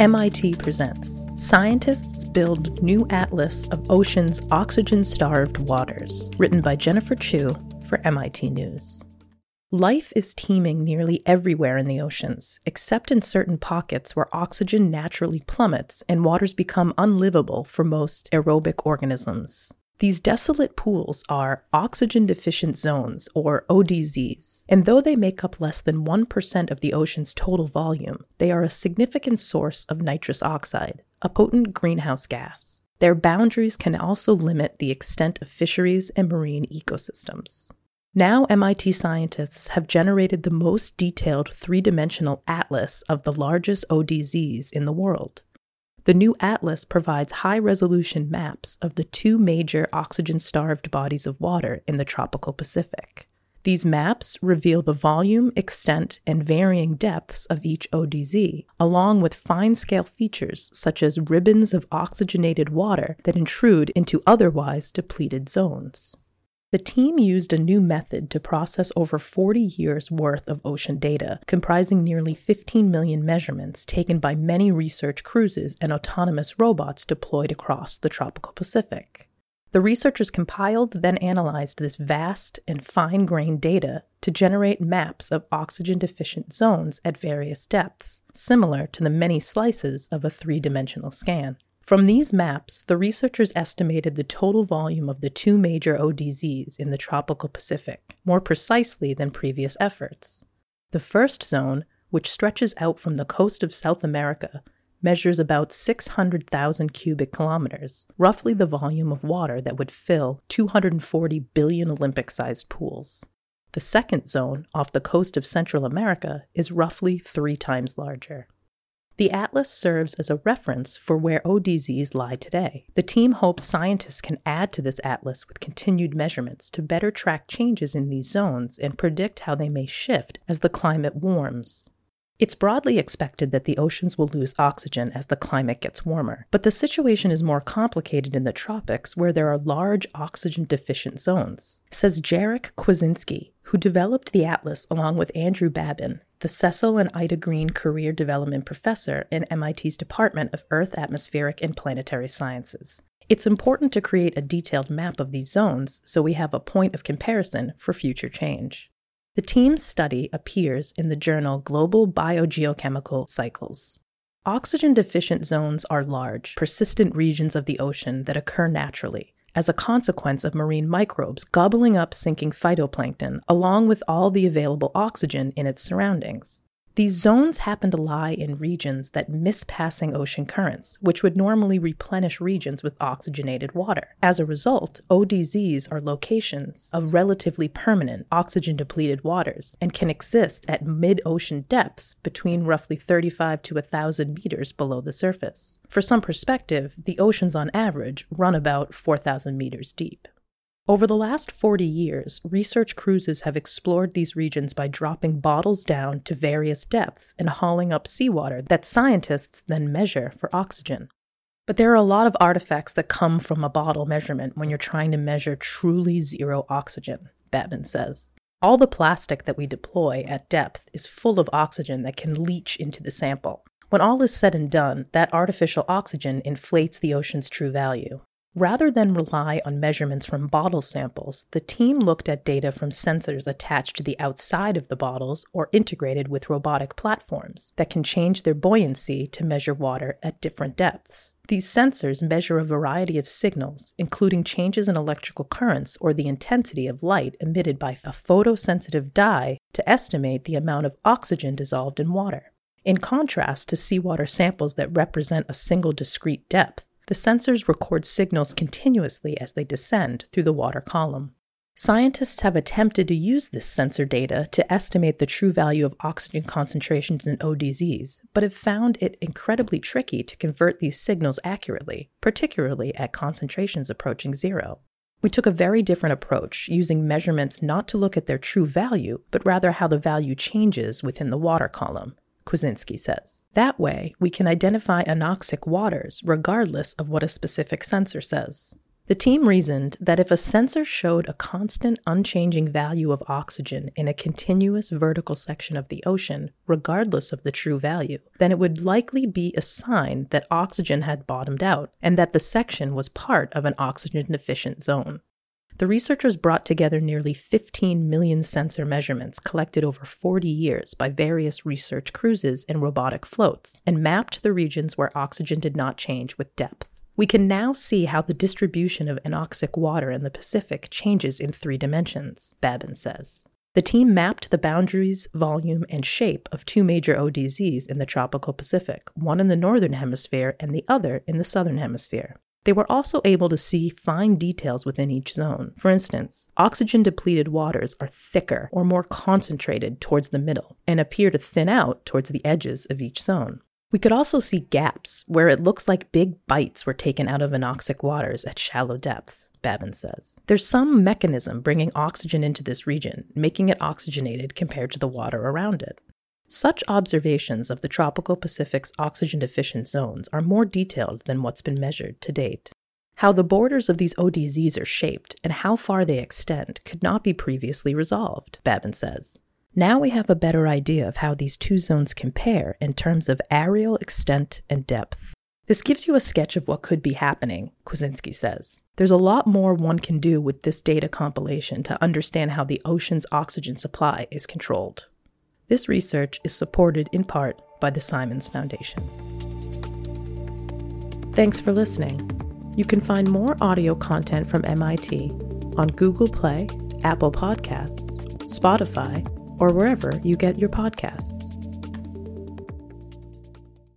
MIT presents Scientists Build New Atlas of Ocean's Oxygen Starved Waters, written by Jennifer Chu for MIT News. Life is teeming nearly everywhere in the oceans, except in certain pockets where oxygen naturally plummets and waters become unlivable for most aerobic organisms. These desolate pools are oxygen deficient zones, or ODZs, and though they make up less than 1% of the ocean's total volume, they are a significant source of nitrous oxide, a potent greenhouse gas. Their boundaries can also limit the extent of fisheries and marine ecosystems. Now, MIT scientists have generated the most detailed three dimensional atlas of the largest ODZs in the world. The new atlas provides high resolution maps of the two major oxygen starved bodies of water in the tropical Pacific. These maps reveal the volume, extent, and varying depths of each ODZ, along with fine scale features such as ribbons of oxygenated water that intrude into otherwise depleted zones. The team used a new method to process over 40 years' worth of ocean data, comprising nearly 15 million measurements taken by many research cruises and autonomous robots deployed across the tropical Pacific. The researchers compiled, then analyzed this vast and fine grained data to generate maps of oxygen deficient zones at various depths, similar to the many slices of a three dimensional scan. From these maps, the researchers estimated the total volume of the two major ODZs in the tropical Pacific, more precisely than previous efforts. The first zone, which stretches out from the coast of South America, measures about 600,000 cubic kilometers, roughly the volume of water that would fill 240 billion Olympic sized pools. The second zone, off the coast of Central America, is roughly three times larger. The atlas serves as a reference for where ODZs lie today. The team hopes scientists can add to this atlas with continued measurements to better track changes in these zones and predict how they may shift as the climate warms. It's broadly expected that the oceans will lose oxygen as the climate gets warmer, but the situation is more complicated in the tropics where there are large oxygen deficient zones, says Jarek Kwiecinski, who developed the atlas along with Andrew Babbin, the Cecil and Ida Green Career Development Professor in MIT's Department of Earth, Atmospheric, and Planetary Sciences. It's important to create a detailed map of these zones so we have a point of comparison for future change. The team's study appears in the journal Global Biogeochemical Cycles. Oxygen deficient zones are large, persistent regions of the ocean that occur naturally as a consequence of marine microbes gobbling up sinking phytoplankton along with all the available oxygen in its surroundings. These zones happen to lie in regions that miss passing ocean currents, which would normally replenish regions with oxygenated water. As a result, ODZs are locations of relatively permanent oxygen depleted waters and can exist at mid ocean depths between roughly 35 to 1,000 meters below the surface. For some perspective, the oceans on average run about 4,000 meters deep. Over the last 40 years, research cruises have explored these regions by dropping bottles down to various depths and hauling up seawater that scientists then measure for oxygen. But there are a lot of artifacts that come from a bottle measurement when you're trying to measure truly zero oxygen, Babbin says. All the plastic that we deploy at depth is full of oxygen that can leach into the sample. When all is said and done, that artificial oxygen inflates the ocean's true value. Rather than rely on measurements from bottle samples, the team looked at data from sensors attached to the outside of the bottles or integrated with robotic platforms that can change their buoyancy to measure water at different depths. These sensors measure a variety of signals, including changes in electrical currents or the intensity of light emitted by a photosensitive dye to estimate the amount of oxygen dissolved in water. In contrast to seawater samples that represent a single discrete depth, the sensors record signals continuously as they descend through the water column. Scientists have attempted to use this sensor data to estimate the true value of oxygen concentrations in ODZs, but have found it incredibly tricky to convert these signals accurately, particularly at concentrations approaching zero. We took a very different approach, using measurements not to look at their true value, but rather how the value changes within the water column. Kwiecinski says. That way, we can identify anoxic waters regardless of what a specific sensor says. The team reasoned that if a sensor showed a constant, unchanging value of oxygen in a continuous vertical section of the ocean, regardless of the true value, then it would likely be a sign that oxygen had bottomed out and that the section was part of an oxygen deficient zone. The researchers brought together nearly 15 million sensor measurements collected over 40 years by various research cruises and robotic floats and mapped the regions where oxygen did not change with depth. We can now see how the distribution of anoxic water in the Pacific changes in three dimensions, Babbin says. The team mapped the boundaries, volume, and shape of two major ODZs in the tropical Pacific, one in the northern hemisphere and the other in the southern hemisphere. They were also able to see fine details within each zone. For instance, oxygen depleted waters are thicker or more concentrated towards the middle and appear to thin out towards the edges of each zone. We could also see gaps where it looks like big bites were taken out of anoxic waters at shallow depths, Babbin says. There's some mechanism bringing oxygen into this region, making it oxygenated compared to the water around it. Such observations of the tropical Pacific's oxygen deficient zones are more detailed than what's been measured to date. How the borders of these ODZs are shaped and how far they extend could not be previously resolved, Babbin says. Now we have a better idea of how these two zones compare in terms of areal extent and depth. This gives you a sketch of what could be happening, Kwiecinski says. There's a lot more one can do with this data compilation to understand how the ocean's oxygen supply is controlled. This research is supported in part by the Simons Foundation. Thanks for listening. You can find more audio content from MIT on Google Play, Apple Podcasts, Spotify, or wherever you get your podcasts.